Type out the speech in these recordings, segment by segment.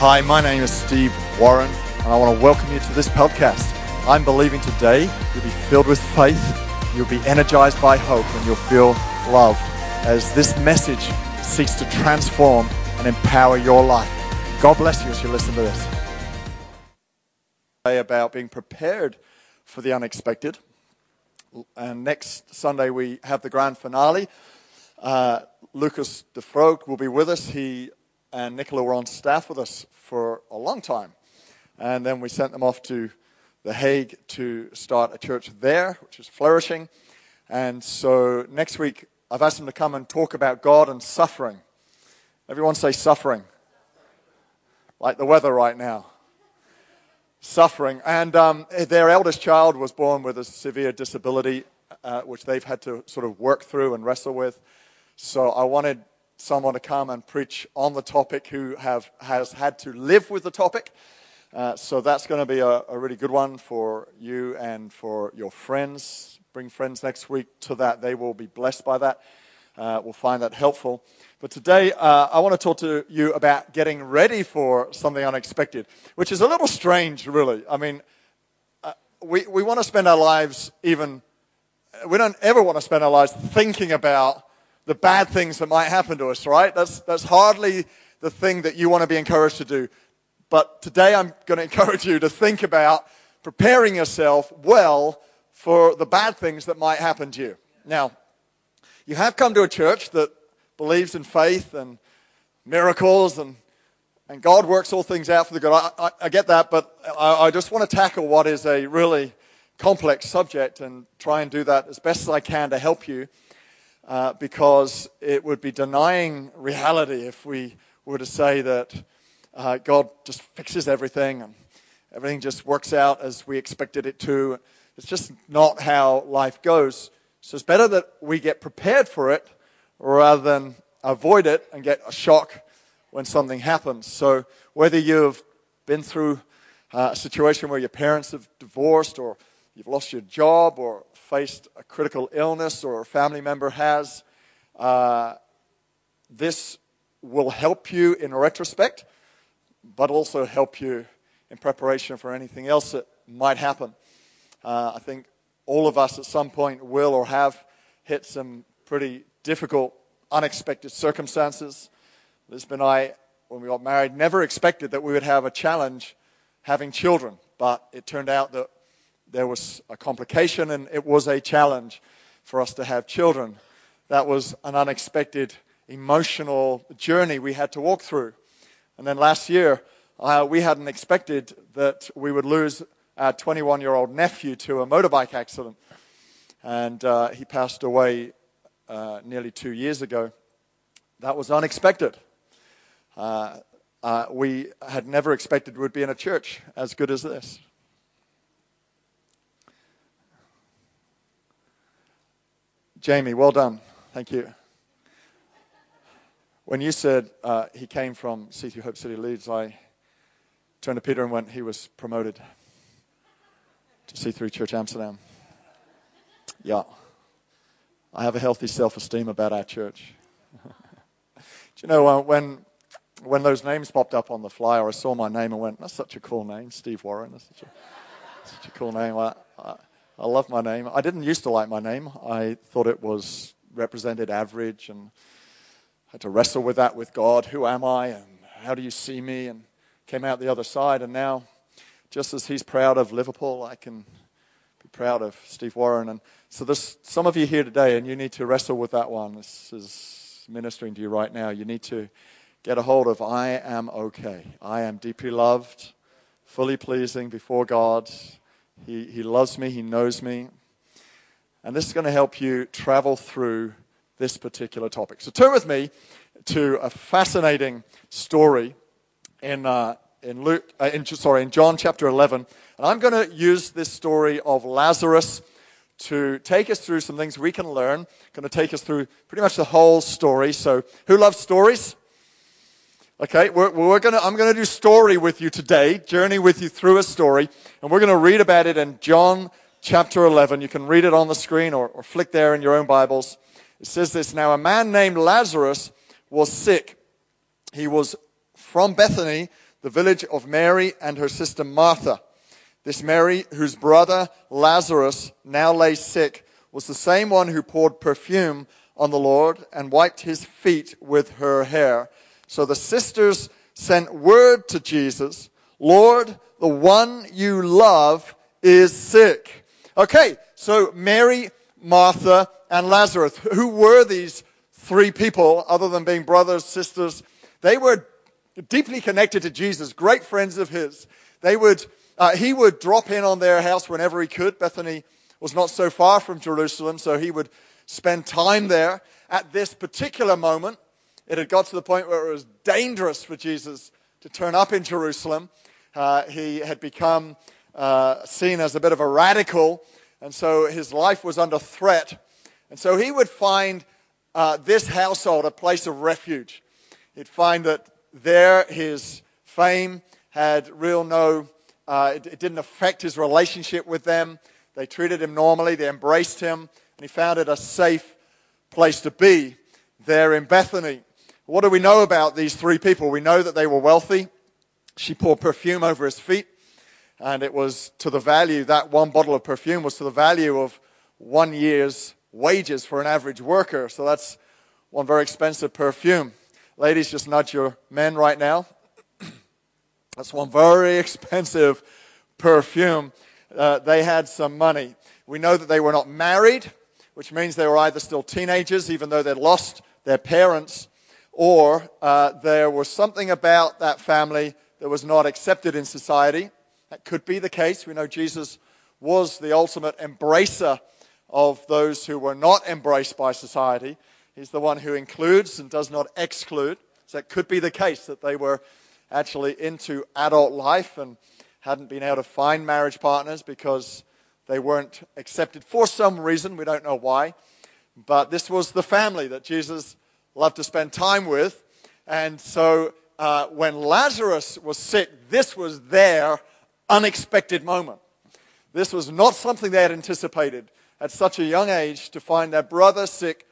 Hi, my name is Steve Warren, and I want to welcome you to this podcast. I'm believing today you'll be filled with faith, you'll be energized by hope, and you'll feel loved as this message seeks to transform and empower your life. God bless you as you listen to this. About being prepared for the unexpected. And next Sunday we have the grand finale. Uh, Lucas DeFroog will be with us. He and Nicola were on staff with us for a long time. And then we sent them off to The Hague to start a church there, which is flourishing. And so next week, I've asked them to come and talk about God and suffering. Everyone say suffering. Like the weather right now. Suffering. And um, their eldest child was born with a severe disability, uh, which they've had to sort of work through and wrestle with. So I wanted someone to come and preach on the topic who have, has had to live with the topic. Uh, so that's going to be a, a, really good one for you and for your friends. Bring friends next week to that. They will be blessed by that. Uh, we'll find that helpful. But today, uh, I want to talk to you about getting ready for something unexpected, which is a little strange, really. I mean, uh, we, we want to spend our lives even, we don't ever want to spend our lives thinking about the bad things that might happen to us, right? That's, that's hardly the thing that you want to be encouraged to do. But today I'm going to encourage you to think about preparing yourself well for the bad things that might happen to you. Now, you have come to a church that believes in faith and miracles and, and God works all things out for the good. I, I, I get that, but I, I just want to tackle what is a really complex subject and try and do that as best as I can to help you uh, because it would be denying reality if we were to say that uh, God just fixes everything and everything just works out as we expected it to. It's just not how life goes. So it's better that we get prepared for it rather than avoid it and get a shock when something happens. So whether you've been through uh, a situation where your parents have divorced or you've lost your job or faced a critical illness or a family member has, uh, this will help you in retrospect, but also help you in preparation for anything else that might happen. Uh, I think all of us at some point will or have hit some pretty difficult, unexpected circumstances. Lisbon and I, when we got married, never expected that we would have a challenge having children, but it turned out that there was a complication and it was a challenge for us to have children. That was an unexpected emotional journey we had to walk through. And then last year, uh, we hadn't expected that we would lose our 21 year old nephew to a motorbike accident. And uh, he passed away uh, nearly two years ago. That was unexpected. Uh, uh, we had never expected we would be in a church as good as this. Jamie, well done. Thank you. When you said uh, he came from C3 Hope City Leeds, I turned to Peter and went, he was promoted to C3 Church Amsterdam. Yeah. I have a healthy self esteem about our church. Do you know, uh, when, when those names popped up on the flyer, I saw my name and went, that's such a cool name, Steve Warren. That's such a, such a cool name. I, I, I love my name. I didn't used to like my name. I thought it was represented average and had to wrestle with that with God. Who am I and how do you see me? And came out the other side. And now, just as he's proud of Liverpool, I can be proud of Steve Warren. And so there's some of you here today, and you need to wrestle with that one. This is ministering to you right now. You need to get a hold of I am okay. I am deeply loved, fully pleasing before God. He, he loves me, He knows me. And this is going to help you travel through this particular topic. So turn with me to a fascinating story in, uh, in Luke, uh, in, sorry, in John chapter 11. And I'm going to use this story of Lazarus to take us through some things we can learn. Going to take us through pretty much the whole story. So who loves stories? Okay, we're, we're gonna, I'm going to do story with you today, journey with you through a story, and we're going to read about it in John chapter 11. You can read it on the screen or, or flick there in your own Bibles. It says this Now, a man named Lazarus was sick. He was from Bethany, the the village of Mary and her sister Martha. This Mary, whose brother Lazarus now lay sick, was the same one who poured perfume on the Lord and wiped his feet with her hair. So the sisters sent word to Jesus, Lord, the one you love is sick. Okay, so Mary, Martha, and Lazarus. Who were these three people other than being brothers, sisters? They were deeply connected to Jesus, great friends of his. They would, uh, he would drop in on their house whenever he could. Bethany was not so far from Jerusalem, so he would spend time there. At this particular moment, it had got to the point where it was dangerous for Jesus to turn up in Jerusalem. Uh, he had become uh, seen as a bit of a radical, and so his life was under threat. And so he would find uh, this household a place of refuge. He'd find that there his fame had real no, uh, it, it didn't affect his relationship with them. They treated him normally, they embraced him, and he found it a safe place to be there in Bethany. What do we know about these three people? We know that they were wealthy. She poured perfume over his feet, and it was to the value, that one bottle of perfume was to the value of one year's wages for an average worker. So that's one very expensive perfume. Ladies, just nudge your men right now. that's one very expensive perfume. Uh, they had some money. We know that they were not married, which means they were either still teenagers, even though they'd lost their parents, or uh, there was something about that family that was not accepted in society. That could be the case. We know Jesus was the ultimate embracer of those who were not embraced by society. He's the one who includes and does not exclude. So it could be the case that they were actually into adult life and hadn't been able to find marriage partners because they weren't accepted for some reason. We don't know why. But this was the family that Jesus loved to spend time with. And so uh, when Lazarus was sick, this was their unexpected moment. This was not something they had anticipated at such a young age to find their brother sick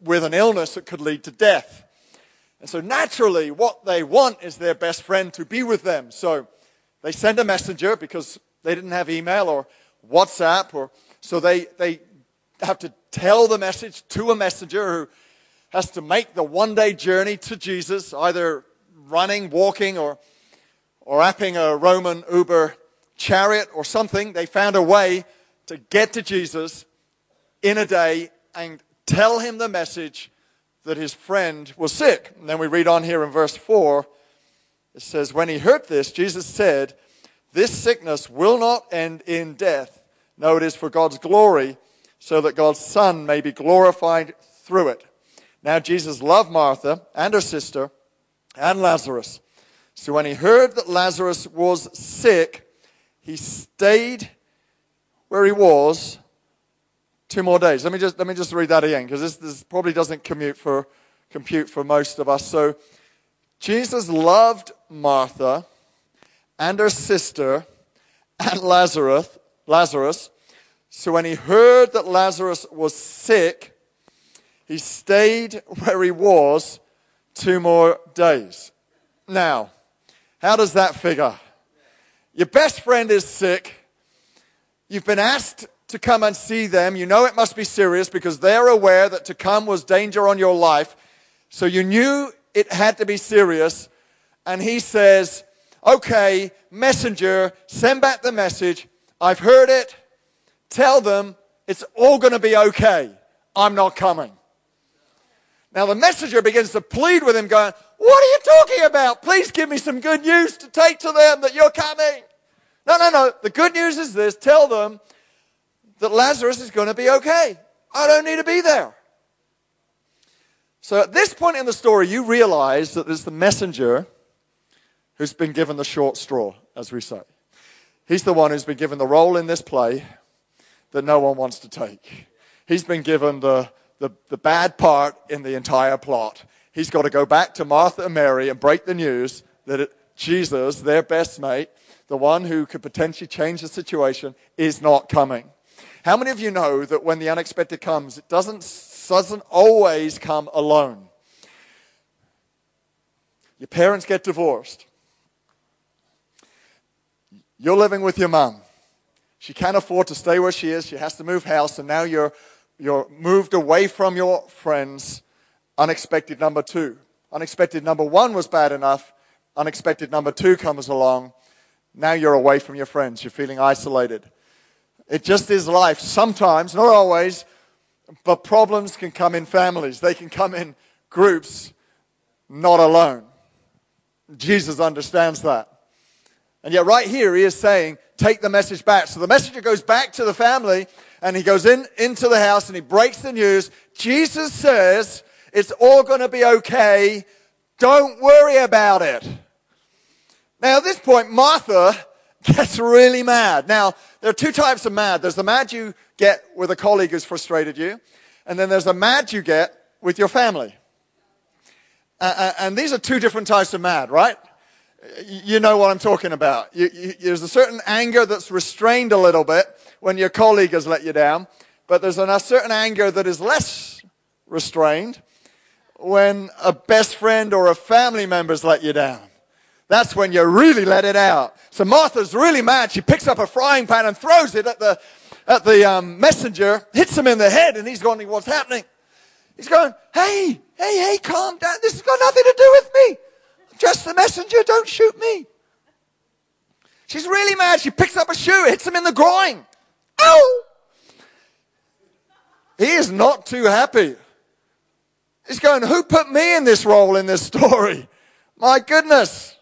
with an illness that could lead to death. And so naturally, what they want is their best friend to be with them. So they send a messenger because they didn't have email or WhatsApp, or so they, they have to tell the message to a messenger who has to make the one day journey to Jesus, either running, walking, or, or apping a Roman Uber chariot or something. They found a way to get to Jesus in a day and tell him the message that his friend was sick. And then we read on here in verse 4. It says, When he heard this, Jesus said, This sickness will not end in death. No, it is for God's glory, so that God's Son may be glorified through it. Now, Jesus loved Martha and her sister and Lazarus. So when he heard that Lazarus was sick, he stayed where he was two more days. Let me just, let me just read that again because this, this probably doesn't commute for, compute for most of us. So Jesus loved Martha and her sister and Lazarus, Lazarus. So when he heard that Lazarus was sick, he stayed where he was two more days. Now, how does that figure? Your best friend is sick. You've been asked to come and see them. You know it must be serious because they're aware that to come was danger on your life. So you knew it had to be serious. And he says, Okay, messenger, send back the message. I've heard it. Tell them it's all going to be okay. I'm not coming. Now the messenger begins to plead with him, going, What are you talking about? Please give me some good news to take to them that you're coming. No, no, no. The good news is this tell them that Lazarus is going to be okay. I don't need to be there. So at this point in the story, you realize that there's the messenger who's been given the short straw, as we say. He's the one who's been given the role in this play that no one wants to take. He's been given the, the, the bad part in the entire plot. He's got to go back to Martha and Mary and break the news that it, Jesus, their best mate, the one who could potentially change the situation, is not coming. How many of you know that when the unexpected comes, it doesn't, doesn't always come alone? Your parents get divorced. You're living with your mum. She can't afford to stay where she is. She has to move house, and now you're, you're moved away from your friends. Unexpected number two. Unexpected number one was bad enough. Unexpected number two comes along. Now you're away from your friends. You're feeling isolated. It just is life. Sometimes, not always, but problems can come in families. They can come in groups, not alone. Jesus understands that. And yet, right here, he is saying, take the message back. So the messenger goes back to the family and he goes in, into the house and he breaks the news. Jesus says, it's all going to be okay. Don't worry about it. Now, at this point, Martha gets really mad. Now, there are two types of mad. There's the mad you get with a colleague who's frustrated you, and then there's the mad you get with your family. Uh, and these are two different types of mad, right? You know what I'm talking about. You, you, there's a certain anger that's restrained a little bit when your colleague has let you down, but there's a certain anger that is less restrained when a best friend or a family member's let you down. That's when you really let it out. So Martha's really mad. She picks up a frying pan and throws it at the, at the um, messenger, hits him in the head, and he's going, what's happening? He's going, hey, hey, hey, calm down. This has got nothing to do with me. I'm just the messenger. Don't shoot me. She's really mad. She picks up a shoe, hits him in the groin. Ow! He is not too happy. He's going, Who put me in this role in this story? My goodness.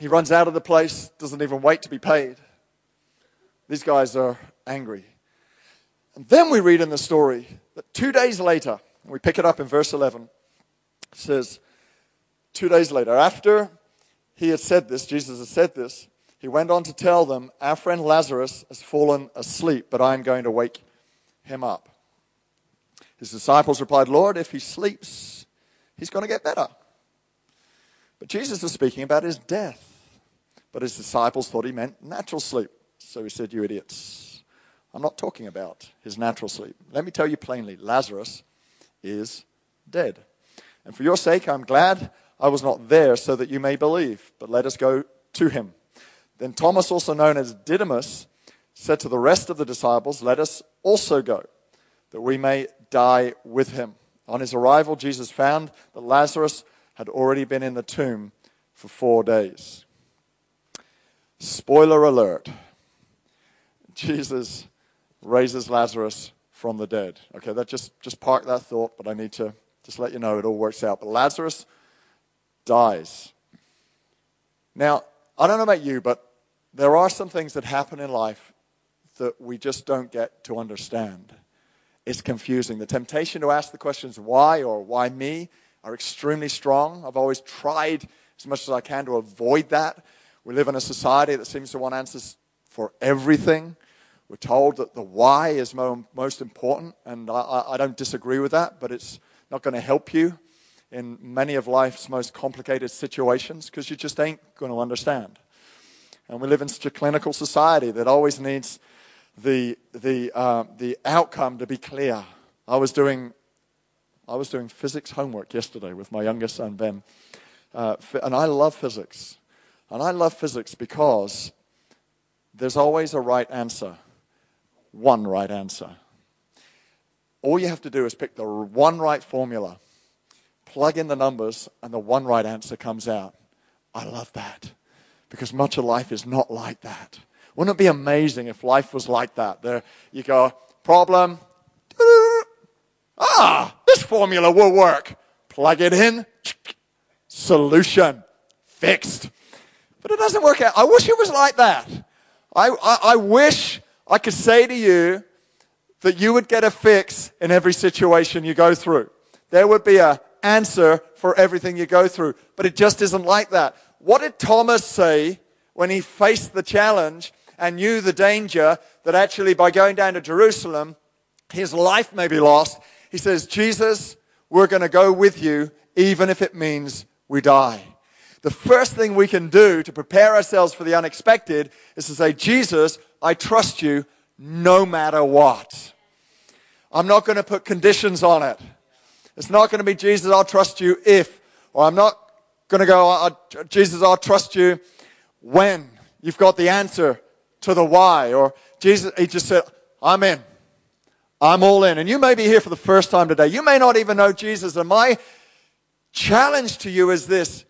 He runs out of the place, doesn't even wait to be paid. These guys are angry. And then we read in the story that two days later, we pick it up in verse 11, it says, Two days later, after he had said this, Jesus had said this, he went on to tell them, Our friend Lazarus has fallen asleep, but I am going to wake him up. His disciples replied, Lord, if he sleeps, he's going to get better. But Jesus was speaking about his death. But his disciples thought he meant natural sleep. So he said, You idiots. I'm not talking about his natural sleep. Let me tell you plainly Lazarus is dead. And for your sake, I'm glad I was not there so that you may believe. But let us go to him. Then Thomas, also known as Didymus, said to the rest of the disciples, Let us also go, that we may die with him. On his arrival, Jesus found that Lazarus had already been in the tomb for four days. Spoiler alert Jesus raises Lazarus from the dead. Okay, that just, just park that thought, but I need to just let you know it all works out. But Lazarus dies. Now, I don't know about you, but there are some things that happen in life that we just don't get to understand. It's confusing. The temptation to ask the questions why or why me are extremely strong. I've always tried as much as I can to avoid that. We live in a society that seems to want answers for everything. We're told that the why is most important, and I, I don't disagree with that, but it's not going to help you in many of life's most complicated situations because you just ain't going to understand. And we live in such a clinical society that always needs the, the, uh, the outcome to be clear. I was doing, I was doing physics homework yesterday with my youngest son, Ben. Uh, and I love physics. And I love physics because there's always a right answer one right answer. All you have to do is pick the one right formula, plug in the numbers, and the one right answer comes out. I love that because much of life is not like that. Wouldn't it be amazing if life was like that? There, you go, problem, ah, this formula will work. Plug it in, solution, fixed. But it doesn't work out. I wish it was like that. I, I, I wish I could say to you that you would get a fix in every situation you go through. There would be an answer for everything you go through. But it just isn't like that. What did Thomas say when he faced the challenge and knew the danger that actually by going down to Jerusalem, his life may be lost? He says, Jesus, we're going to go with you even if it means we die. The first thing we can do to prepare ourselves for the unexpected is to say, Jesus, I trust you no matter what. I'm not going to put conditions on it. It's not going to be, Jesus, I'll trust you if, or I'm not going to go, Jesus, I'll trust you when. You've got the answer to the why. Or Jesus, he just said, I'm in. I'm all in. And you may be here for the first time today. You may not even know Jesus. And my challenge to you is this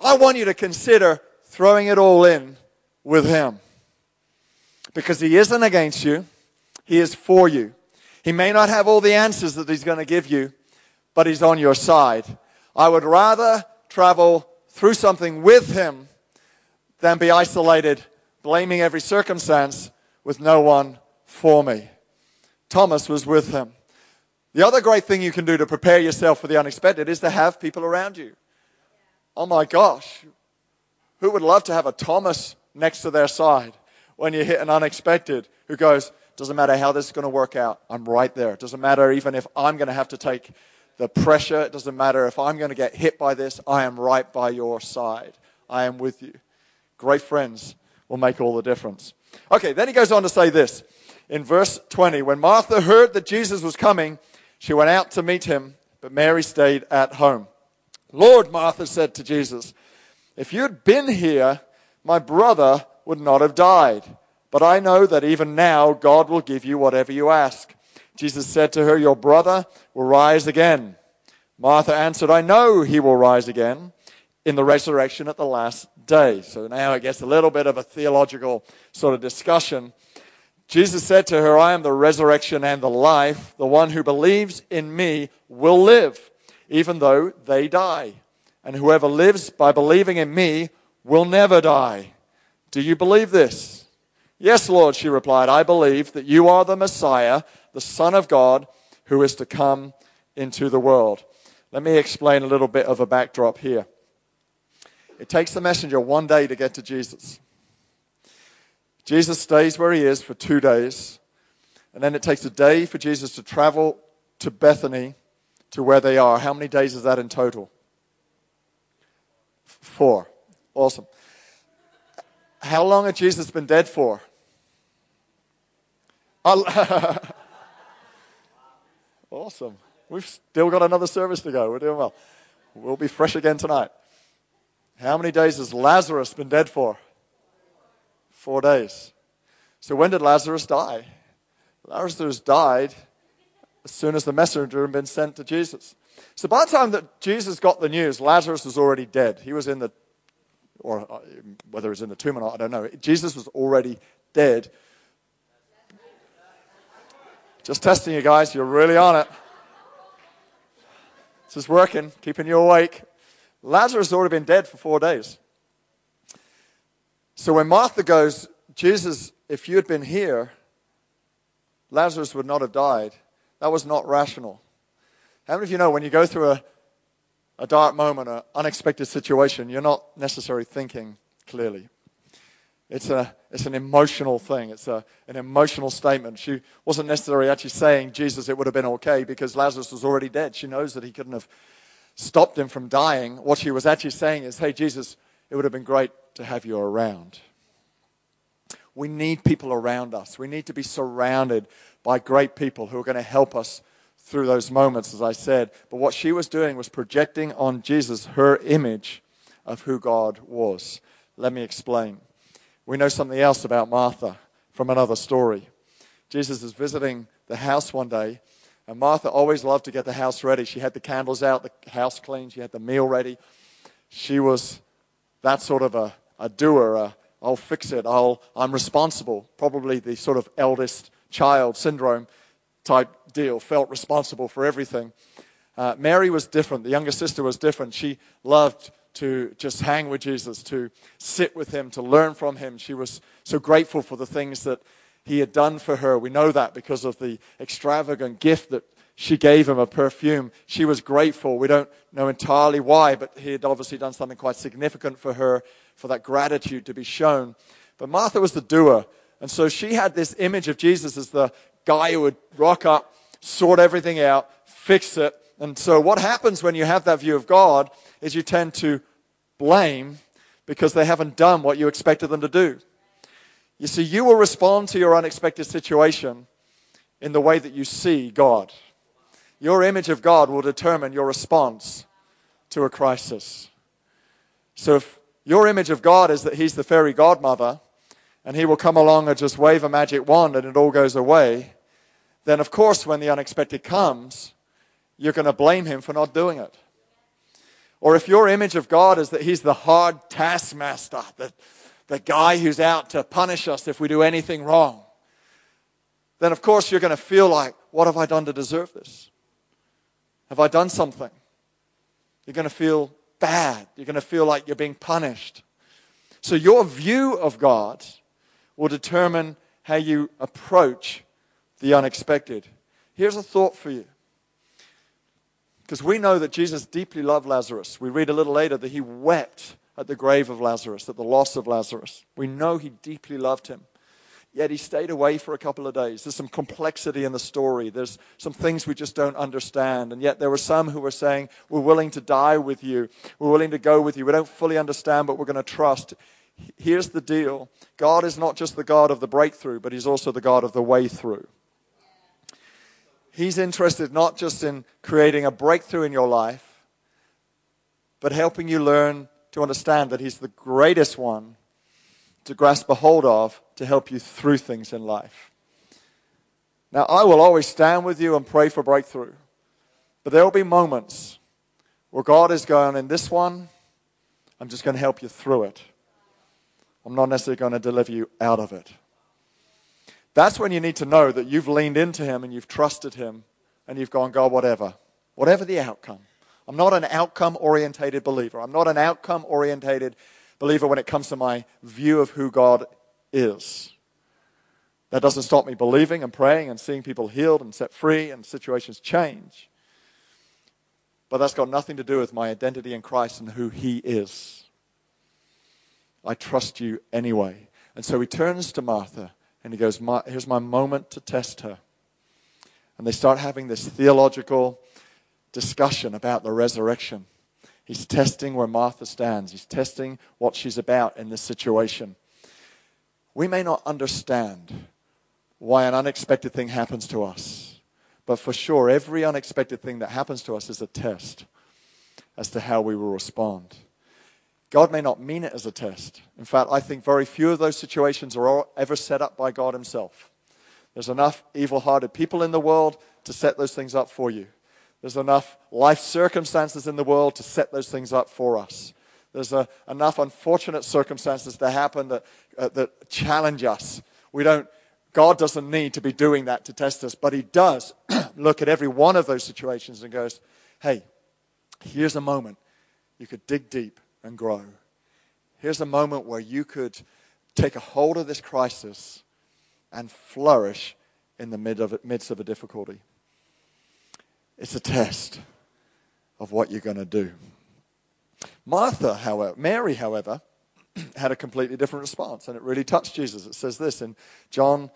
I want you to consider throwing it all in with Him. Because He isn't against you, He is for you. He may not have all the answers that He's going to give you, but He's on your side. I would rather travel through something with Him than be isolated, blaming every circumstance with no one for me. Thomas was with him. The other great thing you can do to prepare yourself for the unexpected is to have people around you. Oh my gosh, who would love to have a Thomas next to their side when you hit an unexpected who goes, doesn't matter how this is going to work out, I'm right there. Doesn't matter even if I'm going to have to take the pressure. It doesn't matter if I'm going to get hit by this, I am right by your side. I am with you. Great friends will make all the difference. Okay, then he goes on to say this in verse 20 When Martha heard that Jesus was coming, she went out to meet him, but Mary stayed at home. Lord, Martha said to Jesus, if you'd been here, my brother would not have died. But I know that even now God will give you whatever you ask. Jesus said to her, Your brother will rise again. Martha answered, I know he will rise again in the resurrection at the last day. So now it gets a little bit of a theological sort of discussion. Jesus said to her, I am the resurrection and the life. The one who believes in me will live, even though they die. And whoever lives by believing in me will never die. Do you believe this? Yes, Lord, she replied. I believe that you are the Messiah, the Son of God, who is to come into the world. Let me explain a little bit of a backdrop here. It takes the messenger one day to get to Jesus. Jesus stays where he is for two days. And then it takes a day for Jesus to travel to Bethany to where they are. How many days is that in total? Four. Awesome. How long had Jesus been dead for? awesome. We've still got another service to go. We're doing well. We'll be fresh again tonight. How many days has Lazarus been dead for? Four days. So when did Lazarus die? Lazarus died as soon as the messenger had been sent to Jesus. So by the time that Jesus got the news, Lazarus was already dead. He was in the, or uh, whether he was in the tomb or not, I don't know. Jesus was already dead. Just testing you guys, you're really on it. This is working, keeping you awake. Lazarus had already been dead for four days. So when Martha goes, Jesus, if you had been here, Lazarus would not have died. That was not rational. How many of you know when you go through a, a dark moment, an unexpected situation, you're not necessarily thinking clearly? It's, a, it's an emotional thing. It's a, an emotional statement. She wasn't necessarily actually saying, Jesus, it would have been okay because Lazarus was already dead. She knows that he couldn't have stopped him from dying. What she was actually saying is, hey, Jesus, it would have been great to have you around. We need people around us. We need to be surrounded by great people who are going to help us through those moments, as I said. But what she was doing was projecting on Jesus her image of who God was. Let me explain. We know something else about Martha from another story. Jesus is visiting the house one day, and Martha always loved to get the house ready. She had the candles out, the house clean, she had the meal ready. She was that sort of a, a doer, a, I'll fix it, I'll, I'm responsible. Probably the sort of eldest child syndrome type deal, felt responsible for everything. Uh, Mary was different. The younger sister was different. She loved to just hang with Jesus, to sit with him, to learn from him. She was so grateful for the things that he had done for her. We know that because of the extravagant gift that she gave him a perfume. She was grateful. We don't know entirely why, but he had obviously done something quite significant for her, for that gratitude to be shown. But Martha was the doer. And so she had this image of Jesus as the guy who would rock up, sort everything out, fix it. And so what happens when you have that view of God is you tend to blame because they haven't done what you expected them to do. You see, you will respond to your unexpected situation in the way that you see God. Your image of God will determine your response to a crisis. So if your image of God is that He's the fairy godmother and He will come along and just wave a magic wand and it all goes away, then of course, when the unexpected comes, you're going to blame Him for not doing it. Or if your image of God is that He's the hard taskmaster, the, the guy who's out to punish us if we do anything wrong, then of course you're going to feel like, what have I done to deserve this? Have I done something? You're going to feel bad. You're going to feel like you're being punished. So your view of God will determine how you approach the unexpected. Here's a thought for you. Because we know that Jesus deeply loved Lazarus. We read a little later that he wept at the grave of Lazarus, at the loss of Lazarus. We know he deeply loved him. Yet he stayed away for a couple of days. There's some complexity in the story. There's some things we just don't understand. And yet there were some who were saying, We're willing to die with you. We're willing to go with you. We don't fully understand, but we're going to trust. Here's the deal God is not just the God of the breakthrough, but he's also the God of the way through. He's interested not just in creating a breakthrough in your life, but helping you learn to understand that He's the greatest one to grasp a hold of to help you through things in life. Now, I will always stand with you and pray for breakthrough, but there will be moments where God is going, in this one, I'm just going to help you through it. I'm not necessarily going to deliver you out of it. That's when you need to know that you've leaned into Him and you've trusted Him and you've gone, God, whatever. Whatever the outcome. I'm not an outcome orientated believer. I'm not an outcome orientated believer when it comes to my view of who God is. That doesn't stop me believing and praying and seeing people healed and set free and situations change. But that's got nothing to do with my identity in Christ and who He is. I trust you anyway. And so he turns to Martha and he goes, Here's my moment to test her. And they start having this theological discussion about the resurrection. He's testing where Martha stands, he's testing what she's about in this situation. We may not understand why an unexpected thing happens to us, but for sure, every unexpected thing that happens to us is a test as to how we will respond. God may not mean it as a test. In fact, I think very few of those situations are ever set up by God Himself. There's enough evil hearted people in the world to set those things up for you. There's enough life circumstances in the world to set those things up for us. There's a, enough unfortunate circumstances that happen that, uh, that challenge us. We don't, God doesn't need to be doing that to test us, but He does look at every one of those situations and goes, hey, here's a moment you could dig deep and grow. Here's a moment where you could take a hold of this crisis and flourish in the midst of a difficulty. It's a test of what you're going to do. Martha, however, Mary, however, had a completely different response, and it really touched Jesus. It says this in John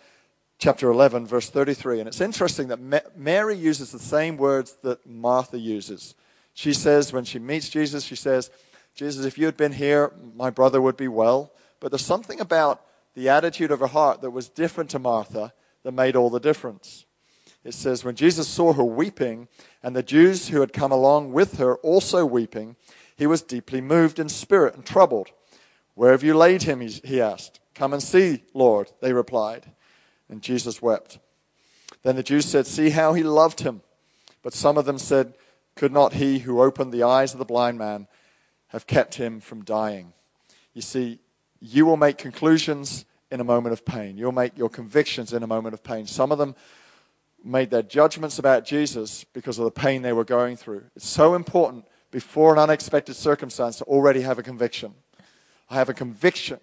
chapter 11, verse 33. And it's interesting that Mary uses the same words that Martha uses. She says, when she meets Jesus, she says, Jesus, if you had been here, my brother would be well. But there's something about the attitude of her heart that was different to Martha that made all the difference it says, When Jesus saw her weeping, and the Jews who had come along with her also weeping, he was deeply moved in spirit and troubled. Where have you laid him? He asked. Come and see, Lord, they replied. And Jesus wept. Then the Jews said, See how he loved him. But some of them said, Could not he who opened the eyes of the blind man have kept him from dying? You see, you will make conclusions in a moment of pain. You'll make your convictions in a moment of pain. Some of them made their judgments about Jesus because of the pain they were going through. It's so important before an unexpected circumstance to already have a conviction. I have a conviction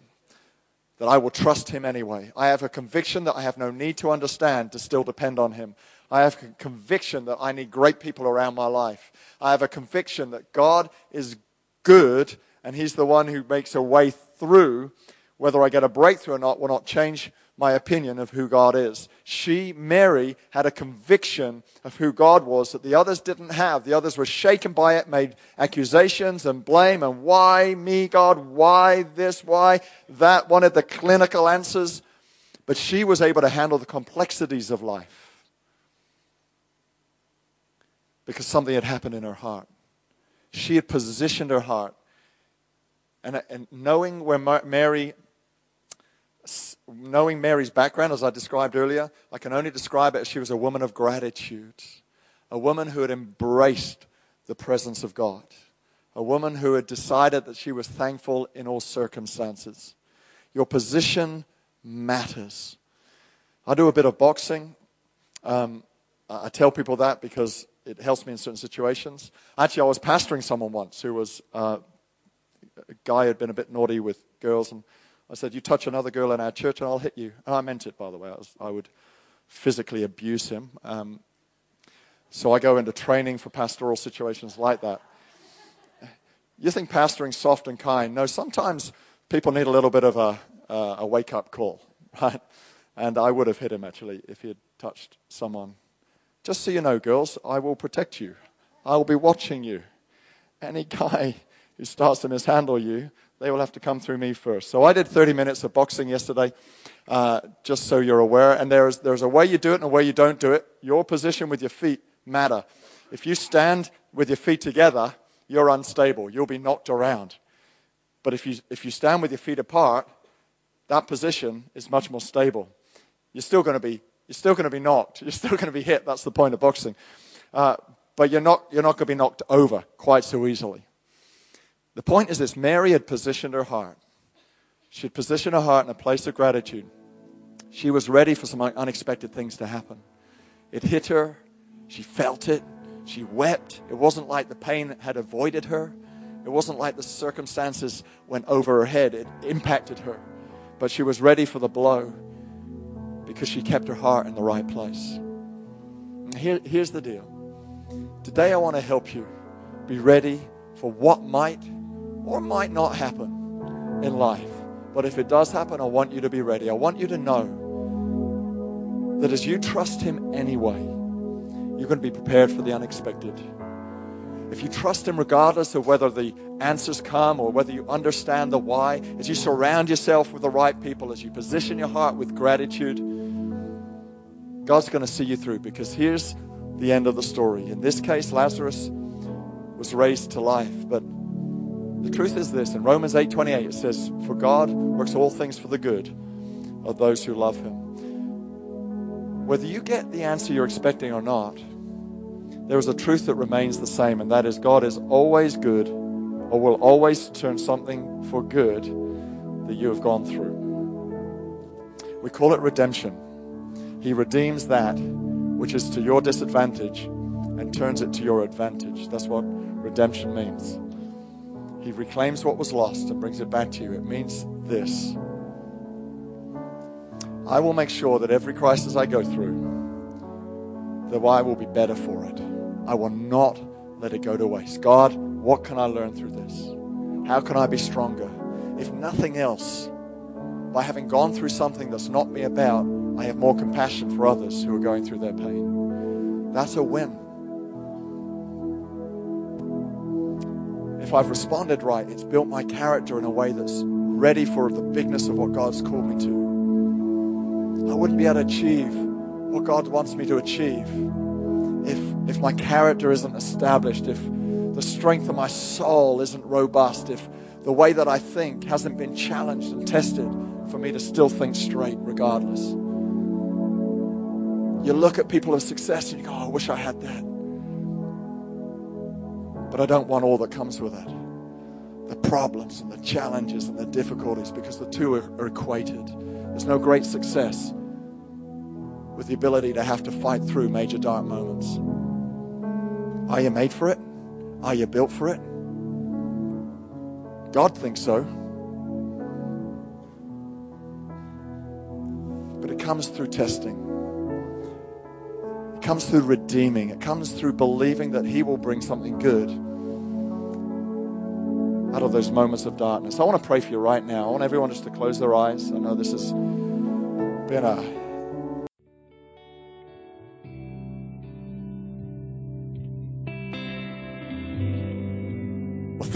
that I will trust him anyway. I have a conviction that I have no need to understand to still depend on him. I have a conviction that I need great people around my life. I have a conviction that God is good and he's the one who makes a way through. Whether I get a breakthrough or not will not change my opinion of who God is. She, Mary, had a conviction of who God was that the others didn't have. The others were shaken by it, made accusations and blame, and why me, God? Why this? Why that? Wanted the clinical answers. But she was able to handle the complexities of life because something had happened in her heart. She had positioned her heart And, and knowing where Mary, knowing Mary's background, as I described earlier, I can only describe it as she was a woman of gratitude, a woman who had embraced the presence of God, a woman who had decided that she was thankful in all circumstances. Your position matters. I do a bit of boxing. Um, I tell people that because it helps me in certain situations. Actually, I was pastoring someone once who was uh, a guy had been a bit naughty with girls, and I said, "You touch another girl in our church, and I'll hit you." And I meant it, by the way. I, was, I would physically abuse him. Um, so I go into training for pastoral situations like that. You think pastoring soft and kind? No, sometimes people need a little bit of a, uh, a wake up call, right? And I would have hit him actually if he had touched someone. Just so you know, girls, I will protect you. I will be watching you. Any guy who starts to mishandle you, they will have to come through me first. So I did 30 minutes of boxing yesterday, uh, just so you're aware. And there's, there's a way you do it and a way you don't do it. Your position with your feet matter. If you stand with your feet together, you're unstable. You'll be knocked around. But if you, if you stand with your feet apart, that position is much more stable. You're still going to be, you're still going to be knocked. You're still going to be hit. That's the point of boxing. Uh, but you're not, you're not going to be knocked over quite so easily. The point is this Mary had positioned her heart. She had positioned her heart in a place of gratitude. She was ready for some unexpected things to happen. It hit her. She felt it. She wept. It wasn't like the pain had avoided her. It wasn't like the circumstances went over her head. It impacted her. But she was ready for the blow because she kept her heart in the right place. Here, here's the deal. Today I want to help you be ready for what might or might not happen in life. But if it does happen, I want you to be ready. I want you to know that as you trust Him anyway, you're going to be prepared for the unexpected. If you trust Him regardless of whether the answers come or whether you understand the why, as you surround yourself with the right people, as you position your heart with gratitude, God's going to see you through because here's the end of the story. In this case, Lazarus was raised to life, but the truth is this in Romans 8:28 it says, "For God works all things for the good of those who love him." Whether you get the answer you're expecting or not, there is a truth that remains the same, and that is God is always good or will always turn something for good that you have gone through. We call it redemption. He redeems that which is to your disadvantage and turns it to your advantage. That's what redemption means. He reclaims what was lost and brings it back to you. It means this I will make sure that every crisis I go through, that I will be better for it. I will not let it go to waste. God, what can I learn through this? How can I be stronger? If nothing else, by having gone through something that's not me about, I have more compassion for others who are going through their pain. That's a win. If I've responded right, it's built my character in a way that's ready for the bigness of what God's called me to. I wouldn't be able to achieve what God wants me to achieve if, if my character isn't established, if the strength of my soul isn't robust, if the way that I think hasn't been challenged and tested for me to still think straight regardless. You look at people of success and you go, oh, I wish I had that. But I don't want all that comes with it the problems and the challenges and the difficulties because the two are, are equated. There's no great success with the ability to have to fight through major dark moments. Are you made for it? Are you built for it? God thinks so. But it comes through testing. It comes through redeeming. It comes through believing that He will bring something good out of those moments of darkness. I want to pray for you right now. I want everyone just to close their eyes. I know this has been a